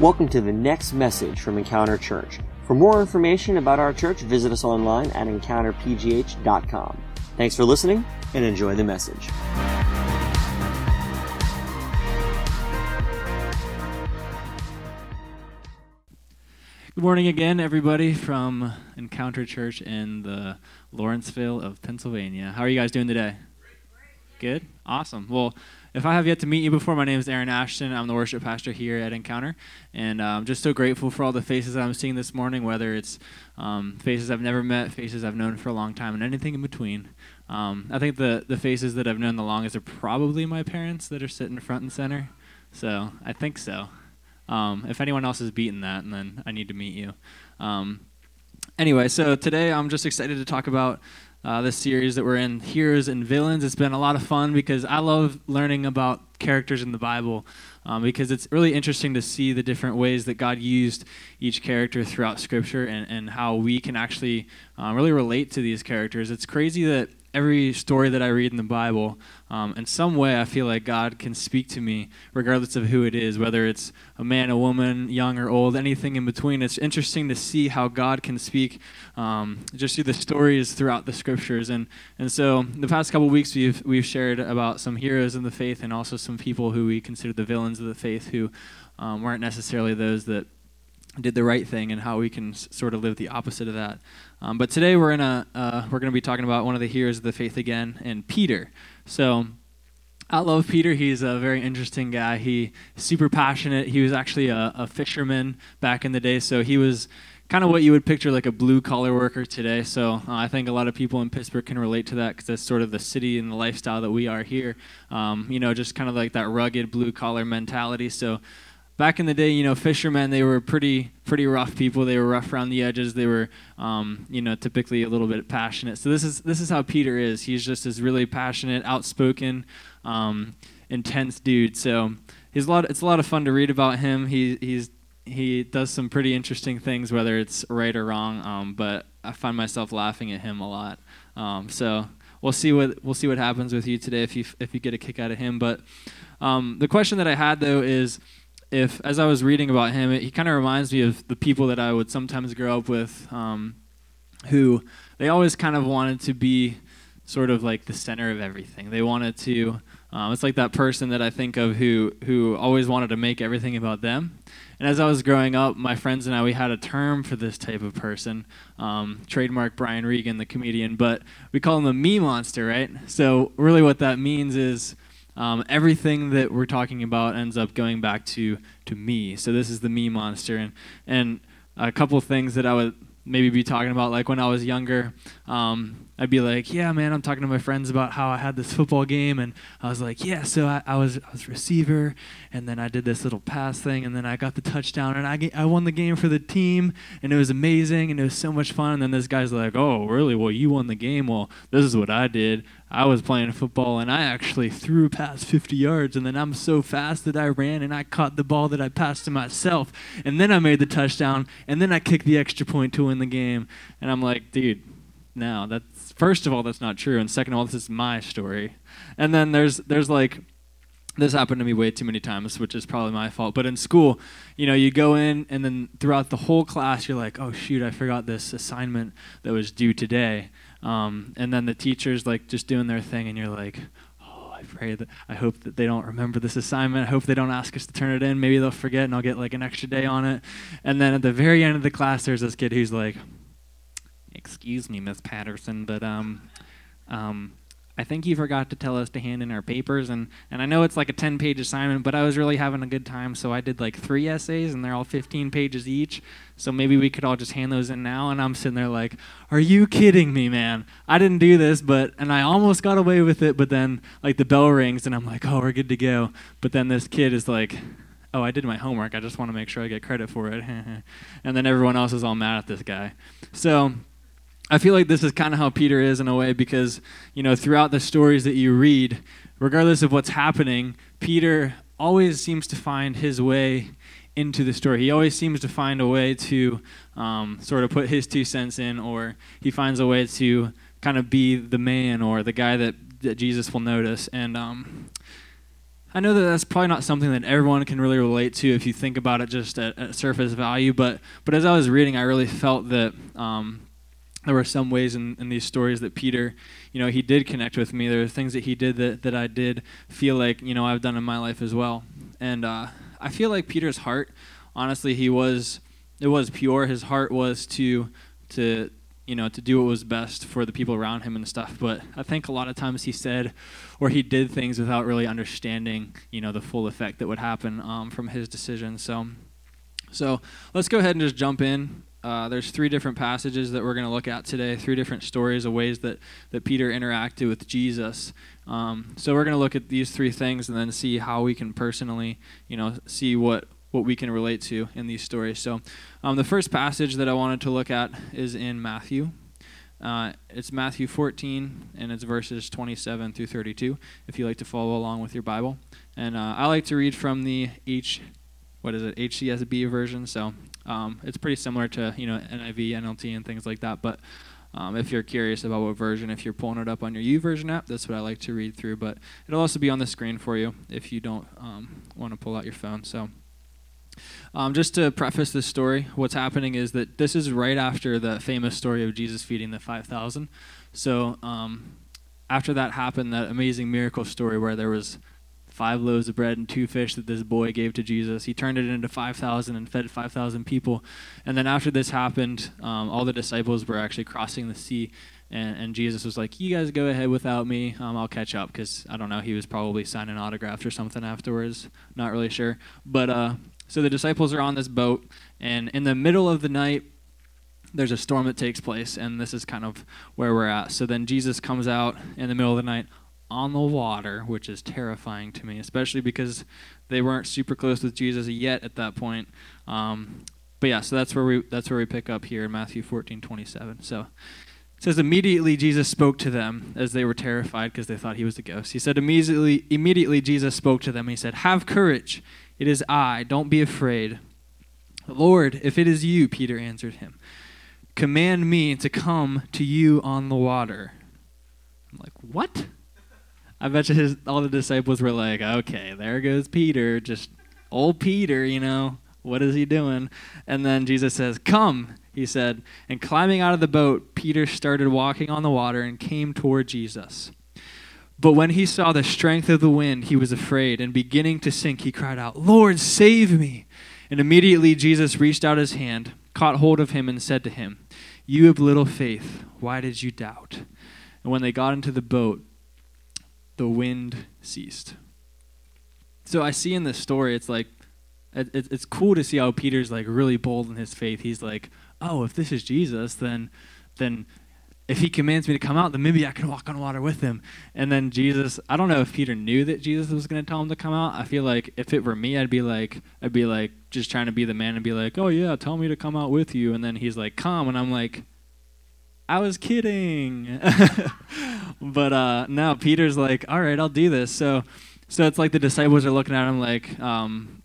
Welcome to the next message from Encounter Church. For more information about our church, visit us online at encounterpgh.com. Thanks for listening and enjoy the message. Good morning again, everybody from Encounter Church in the Lawrenceville of Pennsylvania. How are you guys doing today? Good? Awesome. Well, if I have yet to meet you before, my name is Aaron Ashton. I'm the worship pastor here at Encounter. And I'm just so grateful for all the faces that I'm seeing this morning, whether it's um, faces I've never met, faces I've known for a long time, and anything in between. Um, I think the, the faces that I've known the longest are probably my parents that are sitting front and center. So I think so. Um, if anyone else has beaten that, and then I need to meet you. Um, anyway, so today I'm just excited to talk about uh, this series that we're in, Heroes and Villains. It's been a lot of fun because I love learning about characters in the Bible um, because it's really interesting to see the different ways that God used each character throughout Scripture and, and how we can actually uh, really relate to these characters. It's crazy that every story that I read in the Bible, um, in some way, I feel like God can speak to me, regardless of who it is, whether it's a man, a woman, young or old, anything in between. It's interesting to see how God can speak um, just through the stories throughout the scriptures. And and so the past couple weeks, we've we've shared about some heroes in the faith and also some people who we consider the villains of the faith, who um, weren't necessarily those that did the right thing and how we can s- sort of live the opposite of that. Um, but today we're in a uh, we're going to be talking about one of the heroes of the faith again, and Peter. So. I love Peter. He's a very interesting guy. He's super passionate. He was actually a, a fisherman back in the day, so he was kind of what you would picture like a blue collar worker today. So uh, I think a lot of people in Pittsburgh can relate to that because that's sort of the city and the lifestyle that we are here. Um, you know, just kind of like that rugged blue collar mentality. So back in the day, you know, fishermen they were pretty pretty rough people. They were rough around the edges. They were, um, you know, typically a little bit passionate. So this is this is how Peter is. He's just this really passionate, outspoken, um, intense dude. So he's a lot. It's a lot of fun to read about him. He he's he does some pretty interesting things, whether it's right or wrong. Um, but I find myself laughing at him a lot. Um, so we'll see what we'll see what happens with you today if you if you get a kick out of him. But um, the question that I had though is if as I was reading about him, it, he kind of reminds me of the people that I would sometimes grow up with, um, who they always kind of wanted to be sort of like the center of everything. They wanted to. Um, it's like that person that I think of who who always wanted to make everything about them. And as I was growing up, my friends and I we had a term for this type of person, um, trademark Brian Regan, the comedian, but we call him the me monster, right? So really, what that means is um, everything that we're talking about ends up going back to to me. So this is the me monster, and and a couple things that I would maybe be talking about, like when I was younger. Um, I'd be like, "Yeah, man, I'm talking to my friends about how I had this football game, and I was like, yeah, so I, I was I was receiver, and then I did this little pass thing, and then I got the touchdown, and I I won the game for the team, and it was amazing, and it was so much fun. And then this guy's like, oh, really? Well, you won the game. Well, this is what I did. I was playing football, and I actually threw past 50 yards, and then I'm so fast that I ran, and I caught the ball that I passed to myself, and then I made the touchdown, and then I kicked the extra point to win the game. And I'm like, dude, Now that's first of all that's not true, and second of all, this is my story. And then there's there's like this happened to me way too many times, which is probably my fault. But in school, you know, you go in and then throughout the whole class, you're like, oh shoot, I forgot this assignment that was due today. Um, and then the teacher's like just doing their thing, and you're like, oh, I pray that I hope that they don't remember this assignment. I hope they don't ask us to turn it in. Maybe they'll forget, and I'll get like an extra day on it. And then at the very end of the class, there's this kid who's like, excuse me, Miss Patterson, but um, um, I think you forgot to tell us to hand in our papers, and, and I know it's like a 10 page assignment, but I was really having a good time, so I did like three essays, and they're all 15 pages each. So maybe we could all just hand those in now. And I'm sitting there like, are you kidding me, man? I didn't do this, but, and I almost got away with it, but then like the bell rings, and I'm like, oh, we're good to go. But then this kid is like, oh, I did my homework. I just want to make sure I get credit for it. and then everyone else is all mad at this guy. So I feel like this is kind of how Peter is in a way because, you know, throughout the stories that you read, regardless of what's happening, Peter always seems to find his way into the story. He always seems to find a way to um, sort of put his two cents in, or he finds a way to kind of be the man or the guy that, that Jesus will notice. And um, I know that that's probably not something that everyone can really relate to if you think about it just at, at surface value. But but as I was reading, I really felt that um, there were some ways in, in these stories that Peter, you know, he did connect with me. There are things that he did that, that I did feel like, you know, I've done in my life as well. And uh, I feel like Peter's heart, honestly, he was, it was pure. His heart was to, to, you know, to do what was best for the people around him and stuff. But I think a lot of times he said, or he did things without really understanding, you know, the full effect that would happen um, from his decision. So, so let's go ahead and just jump in. Uh, there's three different passages that we're going to look at today, three different stories of ways that, that Peter interacted with Jesus. Um, so we're going to look at these three things and then see how we can personally, you know, see what, what we can relate to in these stories. So um, the first passage that I wanted to look at is in Matthew. Uh, it's Matthew 14, and it's verses 27 through 32, if you like to follow along with your Bible. And uh, I like to read from the H, what is it, HCSB version. So um, it's pretty similar to you know NIV, NLT, and things like that. But um, if you're curious about what version, if you're pulling it up on your YouVersion app, that's what I like to read through. But it'll also be on the screen for you if you don't um, want to pull out your phone. So. Um, just to preface this story, what's happening is that this is right after the famous story of Jesus feeding the 5,000. So um, after that happened, that amazing miracle story where there was five loaves of bread and two fish that this boy gave to Jesus. He turned it into 5,000 and fed 5,000 people. And then after this happened, um, all the disciples were actually crossing the sea. And, and, Jesus was like, You guys go ahead without me. Um, I'll catch up. Because I don't know, he was probably signing autographs or something afterwards. Not really sure. But uh, so the disciples are on this boat. And in the middle of the night, there's a storm that takes place. And this is kind of where we're at. So then Jesus comes out in the middle of the night on the water, which is terrifying to me, especially because they weren't super close with Jesus yet at that point. Um, but yeah, so that's where we that's where we pick up here in Matthew 14, 27. So it says immediately Jesus spoke to them as they were terrified because they thought he was a ghost. He said immediately immediately Jesus spoke to them. He said, "Have courage. It is I. Don't be afraid." Lord, if it is you, Peter answered him, command me to come to you on the water. I'm like, "What?" I bet you his all the disciples were like, okay, there goes Peter, just old Peter, you know, what is he doing? And then Jesus says, come, he said. And climbing out of the boat, Peter started walking on the water and came toward Jesus. But when he saw the strength of the wind, he was afraid, and beginning to sink, he cried out, Lord, save me! And immediately Jesus reached out his hand, caught hold of him, and said to him, You have little faith, why did you doubt? And when they got into the boat, the wind ceased. So I see in this story, it's like, it, it's cool to see how Peter's like really bold in his faith. He's like, oh, if this is Jesus, then, then if he commands me to come out, then maybe I can walk on water with him. And then Jesus, I don't know if Peter knew that Jesus was going to tell him to come out. I feel like if it were me, I'd be like, I'd be like just trying to be the man and be like, oh yeah, tell me to come out with you. And then he's like, come, and I'm like, I was kidding. but uh, now Peter's like, all right, I'll do this. So, so it's like the disciples are looking at him like, um,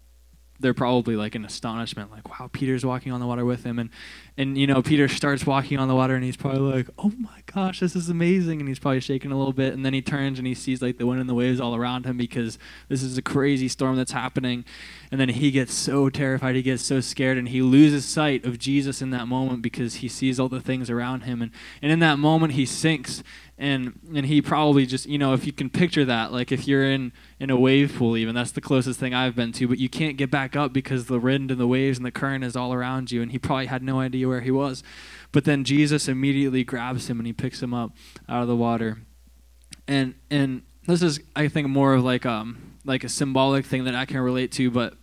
they're probably like in astonishment, like, wow, Peter's walking on the water with him. And, and you know, Peter starts walking on the water and he's probably like, oh my gosh, this is amazing. And he's probably shaking a little bit. And then he turns and he sees like the wind and the waves all around him because this is a crazy storm that's happening. And then he gets so terrified, he gets so scared, and he loses sight of Jesus in that moment because he sees all the things around him. And, and in that moment, he sinks and and he probably just you know if you can picture that like if you're in in a wave pool even that's the closest thing i've been to but you can't get back up because the wind and the waves and the current is all around you and he probably had no idea where he was but then jesus immediately grabs him and he picks him up out of the water and and this is i think more of like um like a symbolic thing that i can relate to but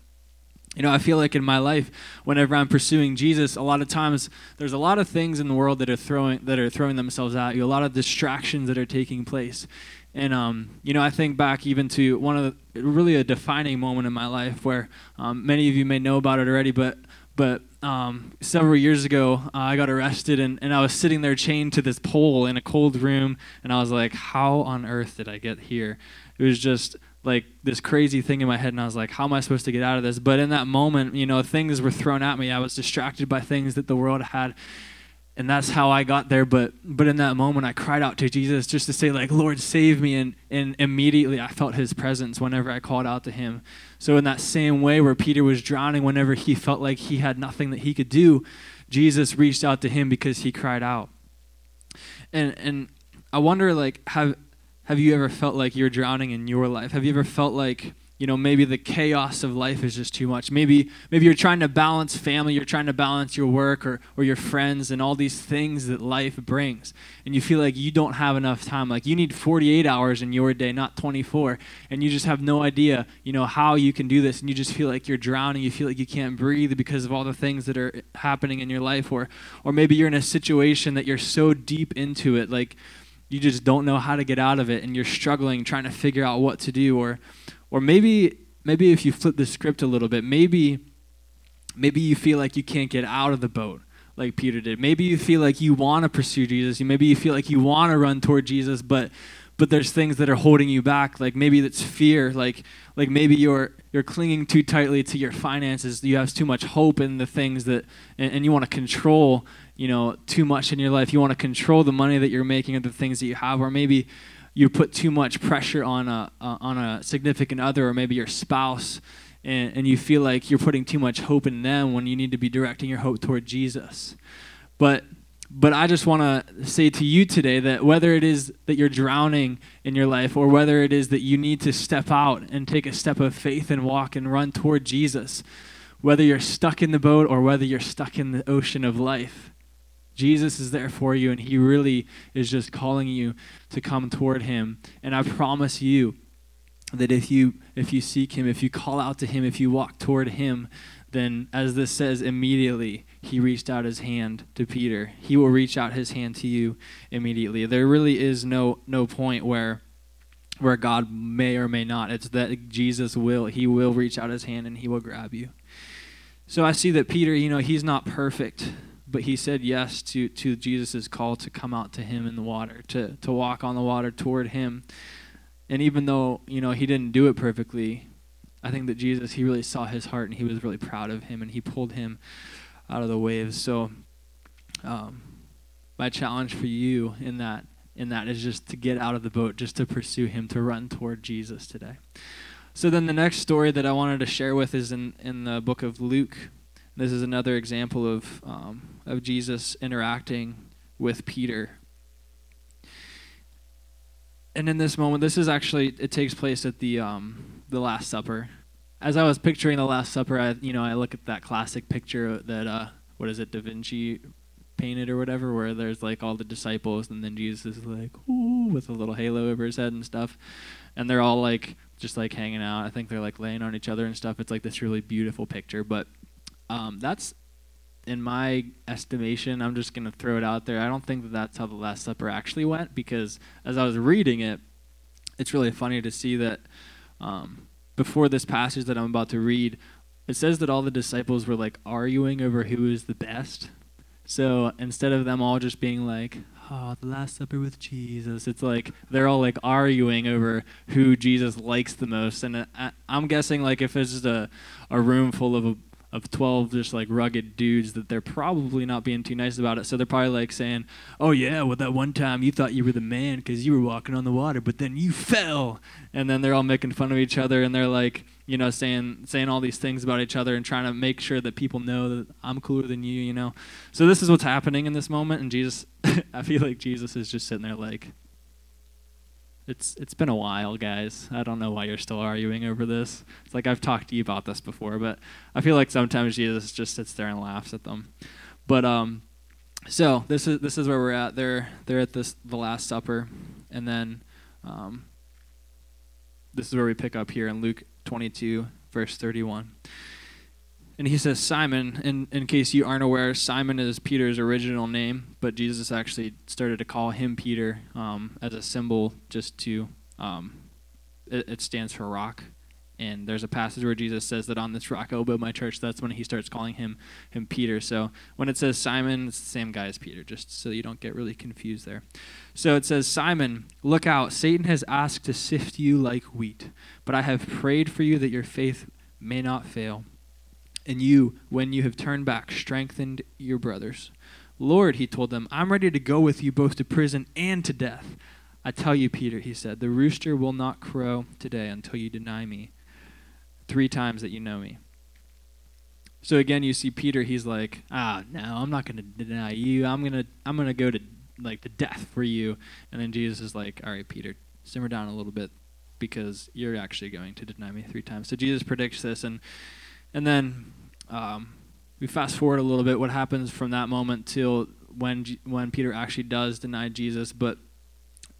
you know, I feel like in my life, whenever I'm pursuing Jesus, a lot of times there's a lot of things in the world that are throwing that are throwing themselves at you. A lot of distractions that are taking place, and um, you know, I think back even to one of the really a defining moment in my life where um, many of you may know about it already, but but um, several years ago, uh, I got arrested and, and I was sitting there chained to this pole in a cold room, and I was like, how on earth did I get here? It was just like this crazy thing in my head and I was like, how am I supposed to get out of this? But in that moment, you know, things were thrown at me. I was distracted by things that the world had. And that's how I got there. But but in that moment, I cried out to Jesus just to say like, Lord, save me, and and immediately I felt His presence whenever I called out to Him. So in that same way, where Peter was drowning, whenever he felt like he had nothing that he could do, Jesus reached out to him because he cried out. And and I wonder like have have you ever felt like you're drowning in your life? Have you ever felt like you know maybe the chaos of life is just too much. Maybe maybe you're trying to balance family you're trying to balance your work or, or your friends and all these things that life brings. And you feel like you don't have enough time. Like you need 48 hours in your day not 24 and you just have no idea you know how you can do this. And you just feel like you're drowning. You feel like you can't breathe because of all the things that are happening in your life. Or or maybe you're in a situation that you're so deep into it like you just don't know how to get out of it. And you're struggling trying to figure out what to do. Or or maybe maybe if you flip the script a little bit, maybe maybe you feel like you can't get out of the boat like Peter did. Maybe you feel like you want to pursue Jesus. Maybe you feel like you want to run toward Jesus, but but there's things that are holding you back. Like maybe it's fear. Like like maybe you're you're clinging too tightly to your finances. You have too much hope in the things that and, and you want to control, you know, too much in your life. You want to control the money that you're making or the things that you have, or maybe you put too much pressure on a uh, on a significant other or maybe your spouse and, and you feel like you're putting too much hope in them when you need to be directing your hope toward Jesus. But but I just want to say to you today that whether it is that you're drowning in your life or whether it is that you need to step out and take a step of faith and walk and run toward Jesus, whether you're stuck in the boat or whether you're stuck in the ocean of life, Jesus is there for you, and He really is just calling you to come toward Him. And I promise you that if you if you seek Him, if you call out to Him, if you walk toward Him, then as this says, immediately He reached out His hand to Peter. He will reach out His hand to you immediately. There really is no no point where where God may or may not. It's that Jesus will. He will reach out His hand and He will grab you. So I see that Peter, you know, he's not perfect but he said yes to, to Jesus' call to come out to him in the water, to, to walk on the water toward him. And even though, you know, he didn't do it perfectly, I think that Jesus, he really saw his heart and he was really proud of him and he pulled him out of the waves. So um, my challenge for you in that in that is just to get out of the boat, just to pursue him, to run toward Jesus today. So then the next story that I wanted to share with is in, in the book of Luke. This is another example of um, of Jesus interacting with Peter. And in this moment, this is actually it takes place at the um, the Last Supper. As I was picturing the Last Supper, I you know I look at that classic picture that uh, what is it, Da Vinci painted or whatever, where there's like all the disciples, and then Jesus is like ooh with a little halo over his head and stuff, and they're all like just like hanging out. I think they're like laying on each other and stuff. It's like this really beautiful picture, but um, that's in my estimation, I'm just going to throw it out there. I don't think that that's how the Last Supper actually went because as I was reading it, it's really funny to see that um, before this passage that I'm about to read, it says that all the disciples were like arguing over who is the best. So instead of them all just being like, oh, the Last Supper with Jesus, it's like they're all like arguing over who Jesus likes the most. And I, am guessing like if it's just a, a room full of a of 12 just like rugged dudes that they're probably not being too nice about it. So they're probably like saying, "Oh yeah, well that one time you thought you were the man because you were walking on the water, but then you fell." And then they're all making fun of each other and they're like, you know, saying saying all these things about each other and trying to make sure that people know that I'm cooler than you, you know. So this is what's happening in this moment and Jesus I feel like Jesus is just sitting there like it's it's been a while, guys. I don't know why you're still arguing over this. It's like I've talked to you about this before, but I feel like sometimes Jesus just sits there and laughs at them. But um, so this is this is where we're at. They're they're at this the Last Supper, and then um, this is where we pick up here in Luke 22, verse 31. And he says, Simon, in, in case you aren't aware, Simon is Peter's original name, but Jesus actually started to call him Peter um, as a symbol just to, um, it, it, stands for rock. And there's a passage where Jesus says that on this rock I'll build my church. That's when he starts calling him him Peter. So when it says Simon, it's the same guy as Peter, just so you don't get really confused there. So it says, Simon, look out. Satan has asked to sift you like wheat, but I have prayed for you that your faith may not fail. And you, when you have turned back, strengthened your brothers. Lord, he told them, I'm ready to go with you both to prison and to death. I tell you, Peter, he said, the rooster will not crow today until you deny me three times that you know me. So again, you see Peter. He's like, "Ah, no, I'm not going to deny you. I'm gonna, I'm gonna go to like the death for you." And then Jesus is like, "All right, Peter, simmer down a little bit, because you're actually going to deny me three times." So Jesus predicts this, and and then um, we fast forward a little bit. What happens from that moment till when when Peter actually does deny Jesus? But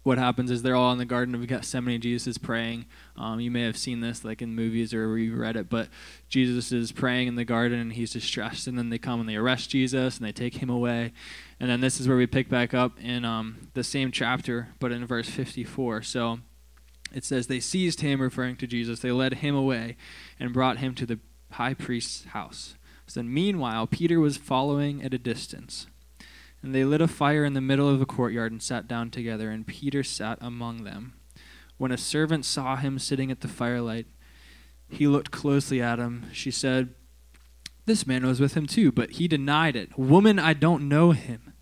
what happens is they're all in the Garden of Gethsemane. Jesus is praying. Um, you may have seen this like in movies or you read it, but Jesus is praying in the garden and he's distressed. And then they come and they arrest Jesus and they take him away. And then this is where we pick back up in um, the same chapter, but in verse 54. So it says, They seized him, referring to Jesus. They led him away and brought him to the high priest's house. So then, meanwhile, Peter was following at a distance. And they lit a fire in the middle of the courtyard and sat down together, and Peter sat among them. When a servant saw him sitting at the firelight, he looked closely at him. She said, This man was with him too, but he denied it. Woman, I don't know him.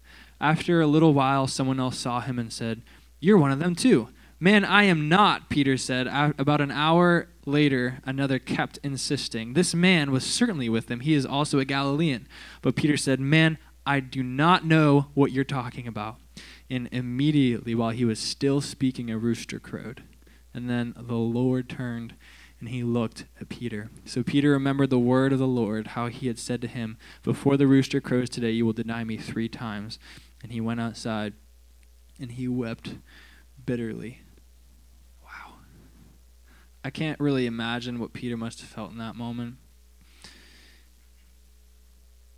After a little while, someone else saw him and said, You're one of them too. Man, I am not, Peter said. About an hour later, another kept insisting. This man was certainly with them. He is also a Galilean. But Peter said, Man, I do not know what you're talking about. And immediately, while he was still speaking, a rooster crowed. And then the Lord turned and he looked at Peter. So Peter remembered the word of the Lord, how he had said to him, Before the rooster crows today, you will deny me three times. And he went outside and he wept bitterly. I can't really imagine what Peter must have felt in that moment.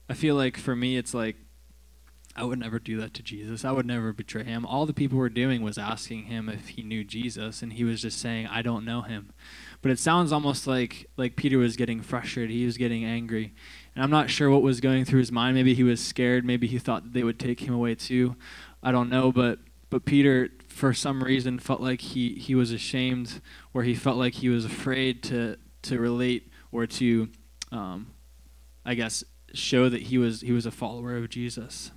I feel like for me, it's like I would never do that to Jesus. I would never betray him. All the people were doing was asking him if he knew Jesus, and he was just saying, "I don't know him." But it sounds almost like like Peter was getting frustrated. He was getting angry, and I'm not sure what was going through his mind. Maybe he was scared. Maybe he thought they would take him away too. I don't know, but but Peter, for some reason, felt like he he was ashamed, or he felt like he was afraid to to relate or to, um, I guess, show that he was he was a follower of Jesus.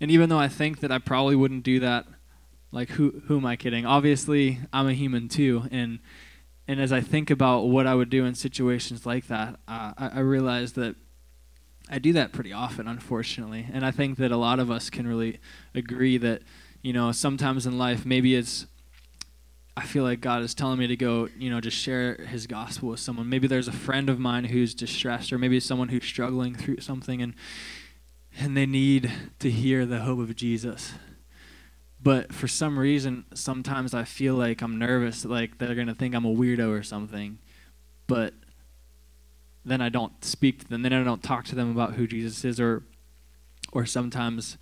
And even though I think that I probably wouldn't do that, like who who am I kidding? Obviously, I'm a human too, and and as I think about what I would do in situations like that, uh, I, I realize that I do that pretty often, unfortunately. And I think that a lot of us can really agree that you know sometimes in life maybe it's I feel like God is telling me to go, you know, just share his gospel with someone. Maybe there's a friend of mine who's distressed or maybe someone who's struggling through something and and they need to hear the hope of Jesus. But for some reason, sometimes I feel like I'm nervous, like they're going to think I'm a weirdo or something. But then I don't speak to them. Then I don't talk to them about who Jesus is or or sometimes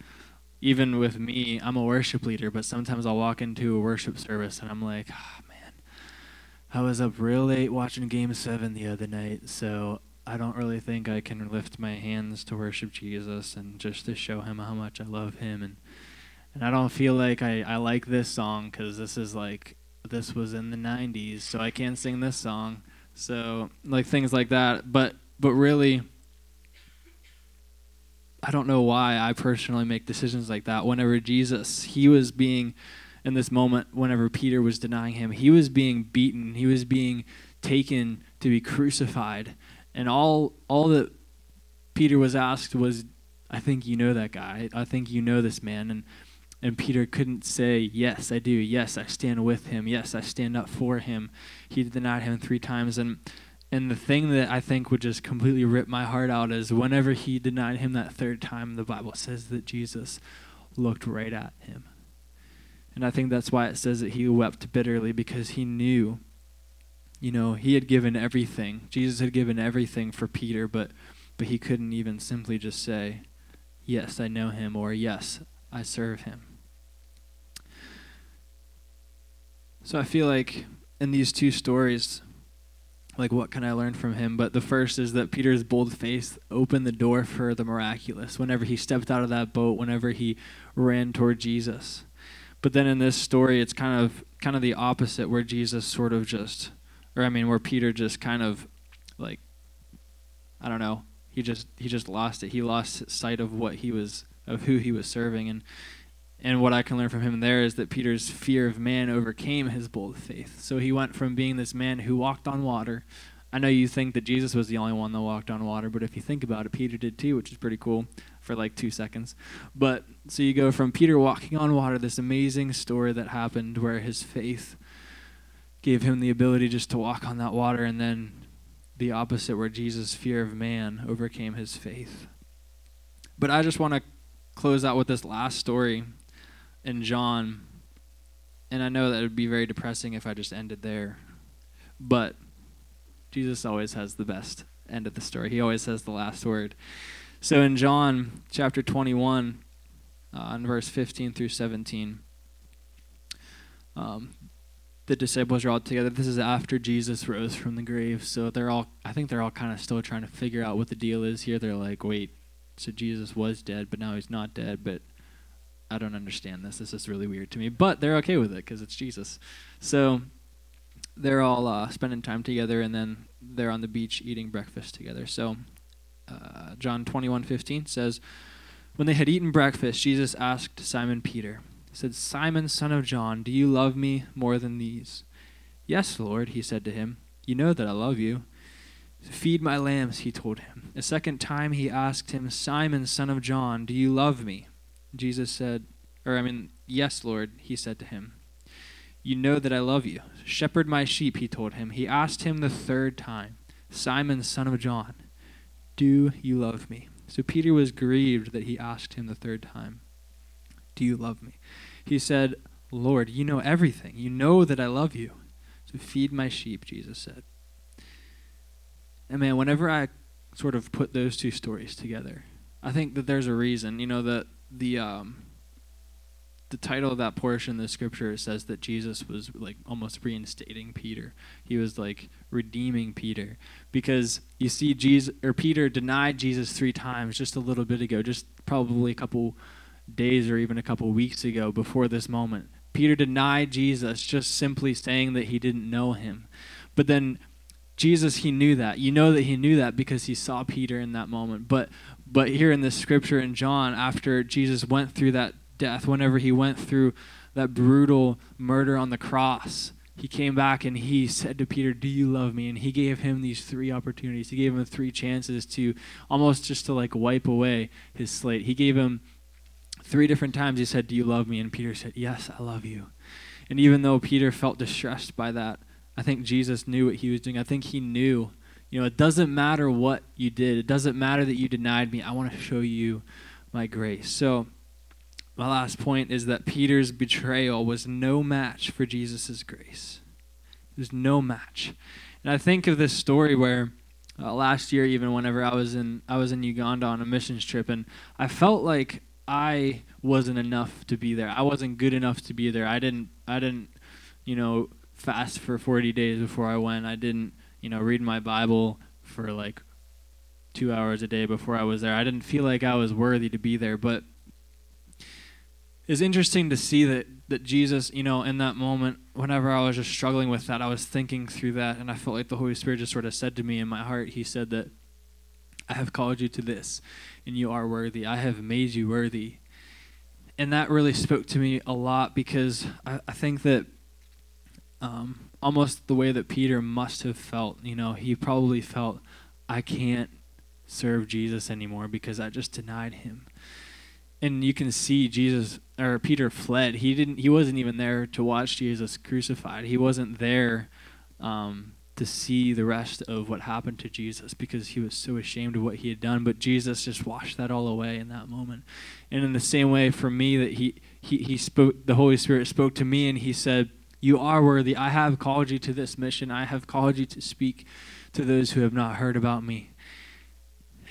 even with me, I'm a worship leader, but sometimes I'll walk into a worship service and I'm like, oh, man, I was up real late watching Game 7 the other night, so I don't really think I can lift my hands to worship Jesus and just to show him how much I love him. And, and I don't feel like I, I like this song because this is like, this was in the 90s, so I can't sing this song. So, like, things like that. But, but really, I don't know why I personally make decisions like that. Whenever Jesus, he was being in this moment, whenever Peter was denying him, he was being beaten, he was being taken to be crucified, and all all that Peter was asked was, "I think you know that guy. I think you know this man." And and Peter couldn't say, "Yes, I do. Yes, I stand with him. Yes, I stand up for him." He denied him three times, and and the thing that I think would just completely rip my heart out is whenever he denied him that third time, the Bible says that Jesus looked right at him. And I think that's why it says that he wept bitterly because he knew, you know, he had given everything. Jesus had given everything for Peter, but but he couldn't even simply just say, "Yes, I know him," or "Yes, I serve him." So I feel like in these two stories, like what can I learn from him? But the first is that Peter's bold faith opened the door for the miraculous whenever he stepped out of that boat, whenever he ran toward Jesus. But then in this story it's kind of kind of the opposite where Jesus sort of just or I mean where Peter just kind of like I don't know, he just he just lost it. He lost sight of what he was of who he was serving. And and what I can learn from him there is that Peter's fear of man overcame his bold faith. So he went from being this man who walked on water. I know you think that Jesus was the only one that walked on water, but if you think about it, Peter did too, which is pretty cool for like two seconds. But so you go from Peter walking on water, this amazing story that happened where his faith gave him the ability just to walk on that water, and then the opposite where Jesus' fear of man overcame his faith. But I just want to close out with this last story in John. And I know that it would be very depressing if I just ended there. But Jesus always has the best end of the story. He always has the last word. So in John chapter 21, uh, in verse 15 through 17, um, the disciples are all together. This is after Jesus rose from the grave. So they're all, I think they're all kind of still trying to figure out what the deal is here. They're like, wait, so Jesus was dead, but now he's not dead. But I don't understand this. This is really weird to me. But they're okay with it because it's Jesus. So they're all uh, spending time together, and then they're on the beach eating breakfast together. So uh, John 21:15 says, When they had eaten breakfast, Jesus asked Simon Peter, said, Simon, son of John, do you love me more than these? Yes, Lord, he said to him. You know that I love you. Feed my lambs, he told him. A second time he asked him, Simon, son of John, do you love me? Jesus said, or I mean, Yes, Lord, he said to him. You know that I love you. Shepherd my sheep, he told him. He asked him the third time, Simon, son of John, do you love me? So Peter was grieved that he asked him the third time, Do you love me? He said, Lord, you know everything. You know that I love you. So feed my sheep, Jesus said. And man, whenever I sort of put those two stories together, I think that there's a reason. You know, that the um, the title of that portion of the scripture says that Jesus was like almost reinstating Peter. He was like redeeming Peter because you see Jesus or Peter denied Jesus 3 times just a little bit ago, just probably a couple days or even a couple weeks ago before this moment. Peter denied Jesus just simply saying that he didn't know him. But then Jesus he knew that. You know that he knew that because he saw Peter in that moment. But but here in this scripture in John after Jesus went through that death, whenever he went through that brutal murder on the cross, he came back and he said to Peter, Do you love me? And he gave him these three opportunities. He gave him three chances to almost just to like wipe away his slate. He gave him three different times, he said, Do you love me? And Peter said, Yes, I love you. And even though Peter felt distressed by that, I think Jesus knew what he was doing. I think he knew, you know, it doesn't matter what you did, it doesn't matter that you denied me. I want to show you my grace. So, my last point is that Peter's betrayal was no match for Jesus' grace. It was no match. And I think of this story where uh, last year, even whenever I was in I was in Uganda on a missions trip, and I felt like I wasn't enough to be there. I wasn't good enough to be there. I didn't I didn't you know fast for 40 days before I went. I didn't you know read my Bible for like two hours a day before I was there. I didn't feel like I was worthy to be there, but it's interesting to see that that Jesus, you know, in that moment, whenever I was just struggling with that, I was thinking through that, and I felt like the Holy Spirit just sort of said to me in my heart, He said that I have called you to this, and you are worthy. I have made you worthy. And that really spoke to me a lot because I, I think that um, almost the way that Peter must have felt, you know, he probably felt, I can't serve Jesus anymore because I just denied him and you can see Jesus or Peter fled. He didn't. He wasn't even there to watch Jesus crucified. He wasn't there um, to see the rest of what happened to Jesus because he was so ashamed of what he had done. But Jesus just washed that all away in that moment. And in the same way, for me, that he he he spoke. The Holy Spirit spoke to me, and he said, "You are worthy. I have called you to this mission. I have called you to speak to those who have not heard about me."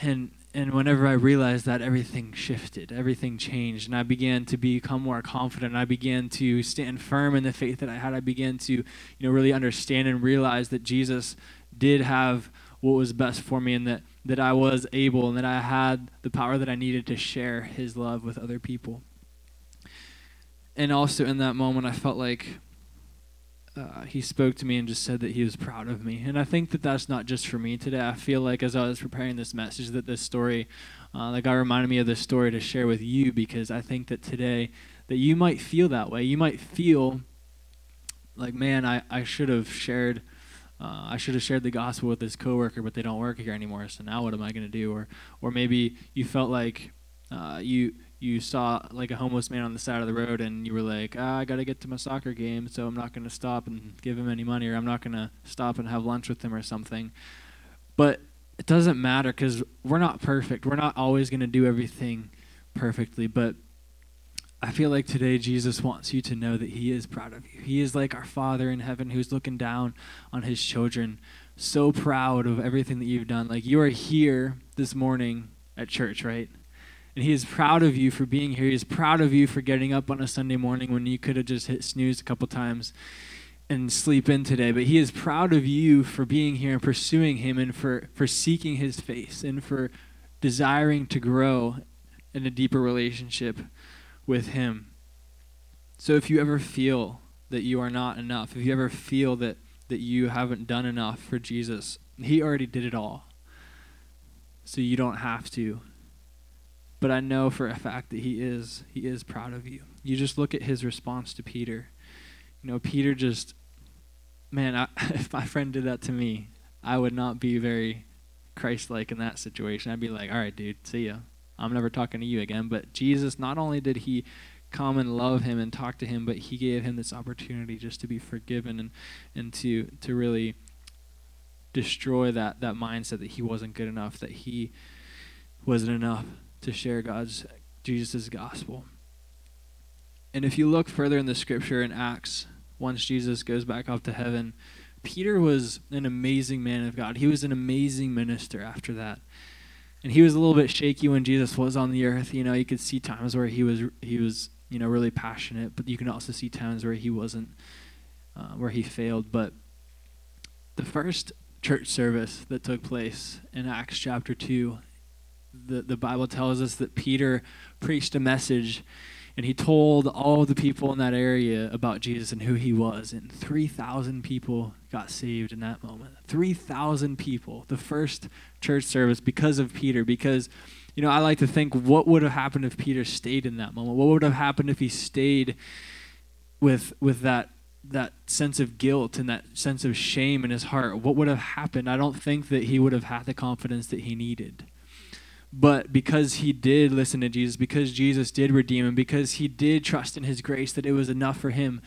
And and whenever I realized that, everything shifted, everything changed, and I began to become more confident. I began to stand firm in the faith that I had. I began to, you know, really understand and realize that Jesus did have what was best for me, and that that I was able, and that I had the power that I needed to share His love with other people. And also in that moment, I felt like uh, he spoke to me and just said that he was proud of me. And I think that that's not just for me today. I feel like as I was preparing this message, that this story, uh, like God reminded me of this story to share with you because I think that today that you might feel that way. You might feel like, man, I, I should have shared. Uh, I should have shared the gospel with this coworker, but they don't work here anymore. So now what am I going to do? Or, or maybe you felt like uh, you you saw like a homeless man on the side of the road and you were like, ah, I got to get to my soccer game, so I'm not to stop and give him any money, or I'm not to stop and have lunch with him or something. But it doesn't matter because we're not perfect. We're not always to do everything perfectly. But I feel like today Jesus wants you to know that He is proud of you. He is like our Father in heaven who's looking down on His children, so proud of everything that you've done. Like you are here this morning at church, right? And he is proud of you for being here. He is proud of you for getting up on a Sunday morning when you could have just hit snooze a couple times and sleep in today. But he is proud of you for being here and pursuing him and for, for seeking his face and for desiring to grow in a deeper relationship with him. So if you ever feel that you are not enough, if you ever feel that, that you haven't done enough for Jesus, he already did it all. So you don't have to but I know for a fact that he is he is proud of you. You just look at his response to Peter. You know, Peter just man, I, if my friend did that to me, I would not be very Christ-like in that situation. I'd be like, "All right, dude, see ya. I'm never talking to you again." But Jesus, not only did he come and love him and talk to him, but he gave him this opportunity just to be forgiven and and to to really destroy that that mindset that he wasn't good enough, that he wasn't enough to share God's Jesus' gospel. And if you look further in the scripture in Acts, once Jesus goes back up to heaven, Peter was an amazing man of God. He was an amazing minister after that. And he was a little bit shaky when Jesus was on the earth. You know, you could see times where he was he was, you know, really passionate, but you can also see times where he wasn't uh, where he failed, but the first church service that took place in Acts chapter 2 the, the Bible tells us that Peter preached a message and he told all the people in that area about Jesus and who he was. And 3,000 people got saved in that moment. 3,000 people, the first church service because of Peter. Because, you know, I like to think what would have happened if Peter stayed in that moment? What would have happened if he stayed with, with that that sense of guilt and that sense of shame in his heart, what would have happened? I don't think that he would have had the confidence that he needed. But because he did listen to Jesus, because Jesus did redeem him, because he did trust in his grace that it was enough for him,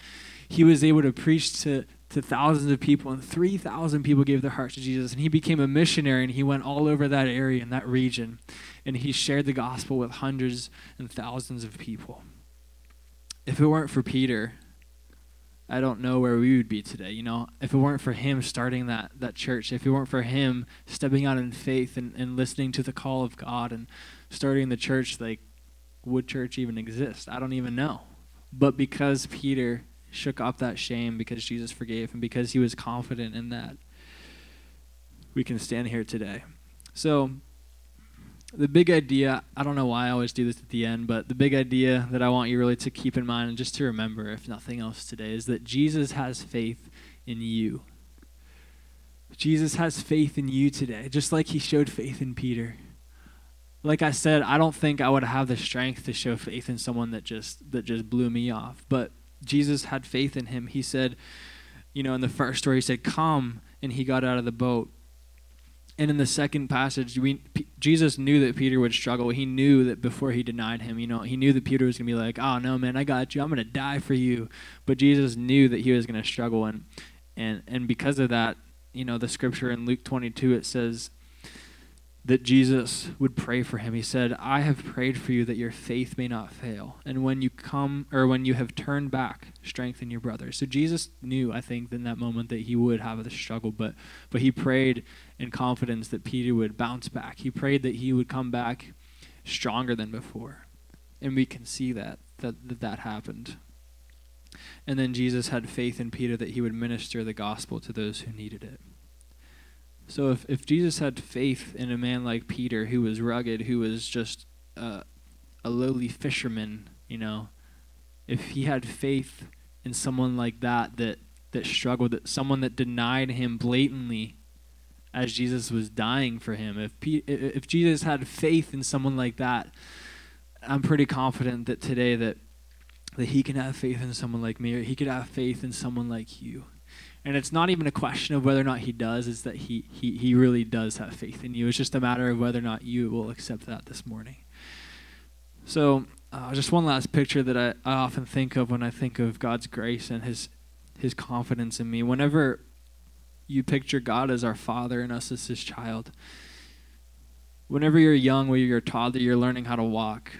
he was able to preach to, to thousands of people, and 3,000 people gave their hearts to Jesus. And he became a missionary, and he went all over that area and that region, and he shared the gospel with hundreds and thousands of people. If it weren't for Peter, I don't know where we would be today. You know, if it weren't for him starting that, that church, if it weren't for him stepping out in faith and, and listening to the call of God and starting the church, like, would church even exist? I don't even know. But because Peter shook off that shame, because Jesus forgave him, because he was confident in that, we can stand here today. So, the big idea, I don't know why I always do this at the end, but the big idea that I want you really to keep in mind and just to remember, if nothing else today, is that Jesus has faith in you. Jesus has faith in you today, just like he showed faith in Peter. Like I said, I don't think I would have the strength to show faith in someone that just that just blew me off. But Jesus had faith in him. He said, you know, in the first story, he said, "Come," and he got out of the boat and in the second passage, we, P- Jesus knew that Peter would struggle. He knew that before he denied him, you know, he knew that Peter was going to be like, "Oh no, man, I got you. I'm going to die for you." But Jesus knew that he was going to struggle, and and and because of that, you know, the scripture in Luke 22 it says, that Jesus would pray for him. He said, I have prayed for you that your faith may not fail. And when you come, or when you have turned back, strengthen your brother." So Jesus knew, I think, in that moment that he would have a struggle, but, but he prayed in confidence that Peter would bounce back. He prayed that he would come back stronger than before. And we can see that, that, that, that happened. And then Jesus had faith in Peter that he would minister the gospel to those who needed it. So if, if Jesus had faith in a man like Peter, who was rugged, who was just uh, a lowly fisherman, you know, if he had faith in someone like that, that that struggled, that someone that denied him blatantly as Jesus was dying for him. If P- if Jesus had faith in someone like that, I'm pretty confident that today that that he can have faith in someone like me or he could have faith in someone like you. And it's not even a question of whether or not he does, it's that he, he, he really does have faith in you. It's just a matter of whether or not you will accept that this morning. So, uh, just one last picture that I, I often think of when I think of God's grace and his, his confidence in me. Whenever you picture God as our Father and us as His child, whenever you're young, when you're a toddler, you're learning how to walk.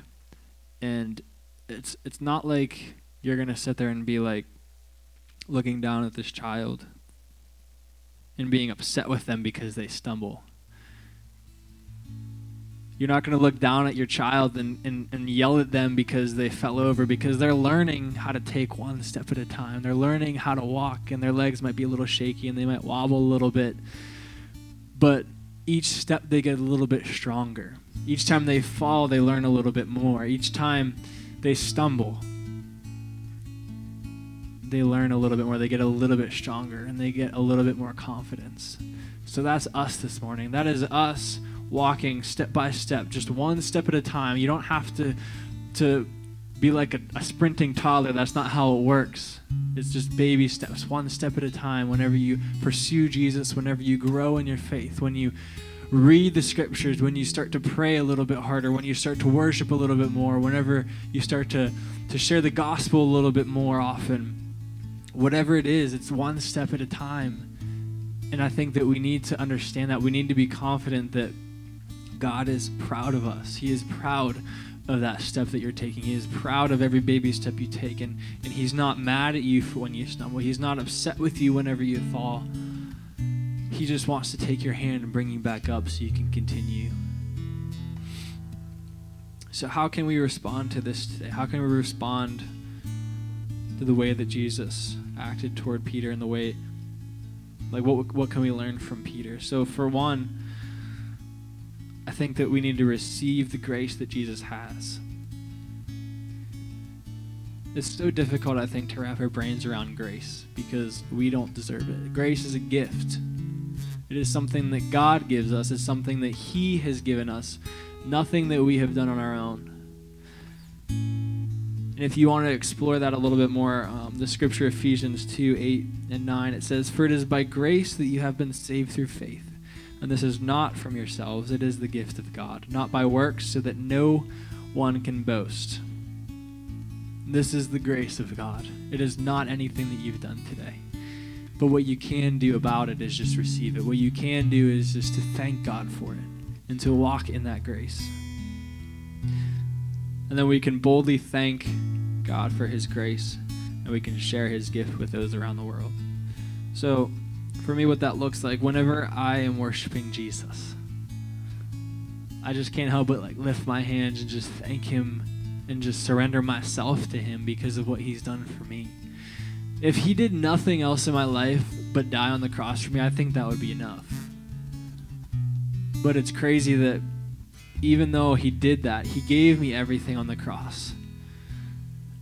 And it's it's not like you're gonna sit there and be like looking down at this child and being upset with them because they stumble. You're not going to look down at your child and, and, and yell at them because they fell over, because they're learning how to take one step at a time. They're learning how to walk, and their legs might be a little shaky and they might wobble a little bit. But each step they get a little bit stronger. Each time they fall, they learn a little bit more. Each time they stumble, they learn a little bit more. They get a little bit stronger and they get a little bit more confidence. So that's us this morning. That is us walking step by step, just one step at a time. You don't have to to be like a, a sprinting toddler. That's not how it works. It's just baby steps, one step at a time. Whenever you pursue Jesus, whenever you grow in your faith, when you read the scriptures, when you start to pray a little bit harder, when you start to worship a little bit more, whenever you start to, to share the gospel a little bit more often, whatever it is, it's one step at a time. And I think that we need to understand that. We need to be confident that God is proud of us. He is proud of that step that you're taking. He is proud of every baby step you take. And, and He's not mad at you for when you stumble. He's not upset with you whenever you fall. He just wants to take your hand and bring you back up so you can continue. So, how can we respond to this today? How can we respond to the way that Jesus acted toward Peter and the way, like, what, what can we learn from Peter? So, for one, I think that we need to receive the grace that Jesus has. It's so difficult, I think, to wrap our brains around grace because we don't deserve it. Grace is a gift. It is something that God gives us, it's something that He has given us, nothing that we have done on our own. And if you want to explore that a little bit more, um, the scripture Ephesians 2 8 and 9, it says, For it is by grace that you have been saved through faith. And this is not from yourselves, it is the gift of God, not by works, so that no one can boast. This is the grace of God. It is not anything that you've done today. But what you can do about it is just receive it. What you can do is just to thank God for it and to walk in that grace. And then we can boldly thank God for His grace and we can share His gift with those around the world. So, for me, what that looks like, whenever I am worshiping Jesus, I just can't help but like lift my hands and just thank Him and just surrender myself to Him because of what He's done for me. If He did nothing else in my life but die on the cross for me, I think that would be enough. But it's crazy that even though He did that, He gave me everything on the cross.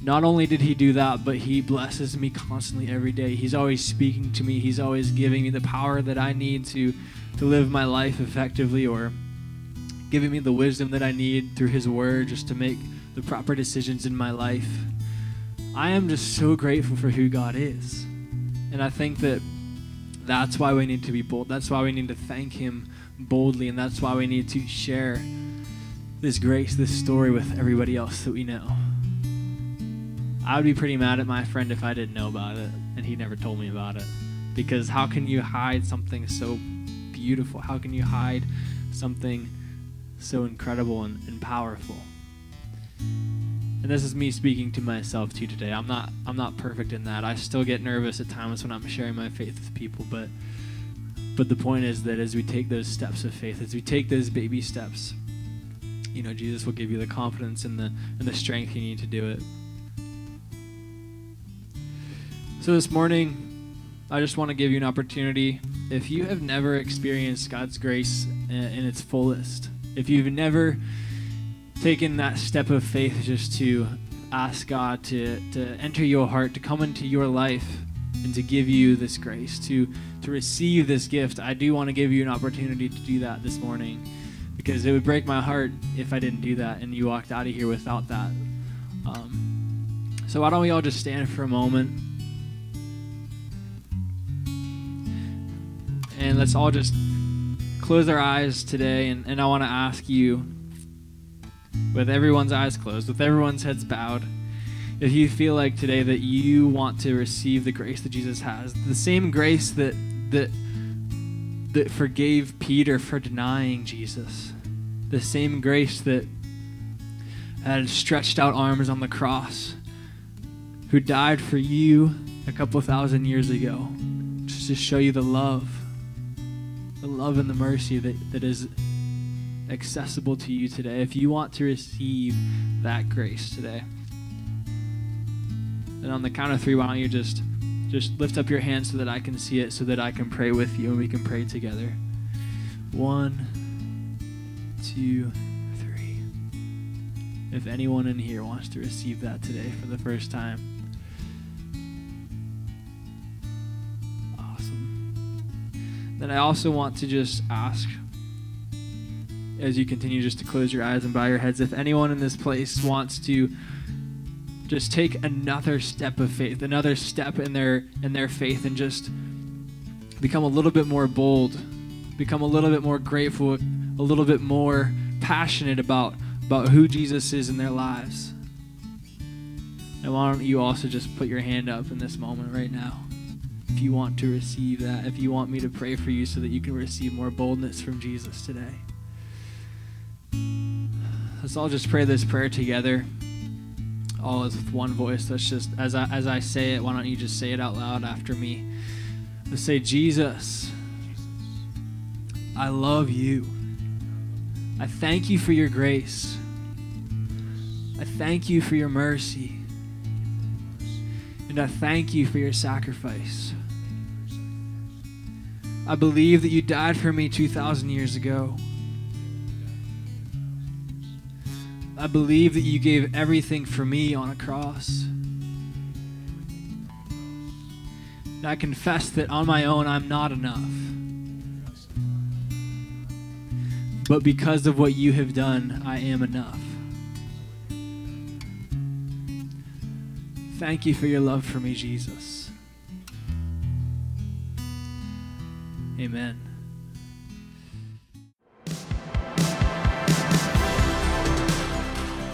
Not only did He do that, but He blesses me constantly every day. He's always speaking to me, He's always giving me the power that I need to, to live my life effectively or giving me the wisdom that I need through His Word just to make the proper decisions in my life. I am just so grateful for who God is. And I think that that's why we need to be bold. That's why we need to thank Him boldly. And that's why we need to share this grace, this story with everybody else that we know. I would be pretty mad at my friend if I didn't know about it and he never told me about it. Because how can you hide something so beautiful? How can you hide something so incredible and, and powerful? And this is me speaking to myself too today. I'm not I'm not perfect in that. I still get nervous at times when I'm sharing my faith with people, but but the point is that as we take those steps of faith, as we take those baby steps, you know, Jesus will give you the confidence and the and the strength you need to do it. So this morning, I just want to give you an opportunity. If you have never experienced God's grace in, its fullest, if you've never taken that step of faith just to ask God to, to enter your heart, to come into your life, and to give you this grace, to, to receive this gift. I do want to give you an opportunity to do that this morning because it would break my heart if I didn't do that and you walked out of here without that. Um, so, why don't we all just stand for a moment? And let's all just close our eyes today. And, and I want to ask you, with everyone's eyes closed, with everyone's heads bowed, if you feel like today that you want to receive the grace that Jesus has, the same grace that that that forgave Peter for denying Jesus, the same grace that had stretched out arms on the cross, who died for you a couple thousand years ago, just to show you the love, the love and the mercy that, that is accessible to you today. If you want to receive that grace today. And on the count of three, why don't you just just lift up your hand so that I can see it, so that I can pray with you and we can pray together. One, two, three. If anyone in here wants to receive that today for the first time, awesome. Then I also want to just ask as you continue just to close your eyes and bow your heads if anyone in this place wants to just take another step of faith, another step in their in their faith and just become a little bit more bold, become a little bit more grateful, a little bit more passionate about about who Jesus is in their lives. And why don't you also just put your hand up in this moment right now? If you want to receive that, if you want me to pray for you so that you can receive more boldness from Jesus today. Let's all just pray this prayer together all is with one voice. Let's just, as I, as I say it, why don't you just say it out loud after me? Let's say, Jesus, I love you. I thank you for your grace. I thank you for your mercy. And I thank you for your sacrifice. I believe that you died for me 2,000 years ago. I believe that you gave everything for me on a cross. And I confess that on my own I'm not enough. But because of what you have done, I am enough. Thank you for your love for me, Jesus. Amen.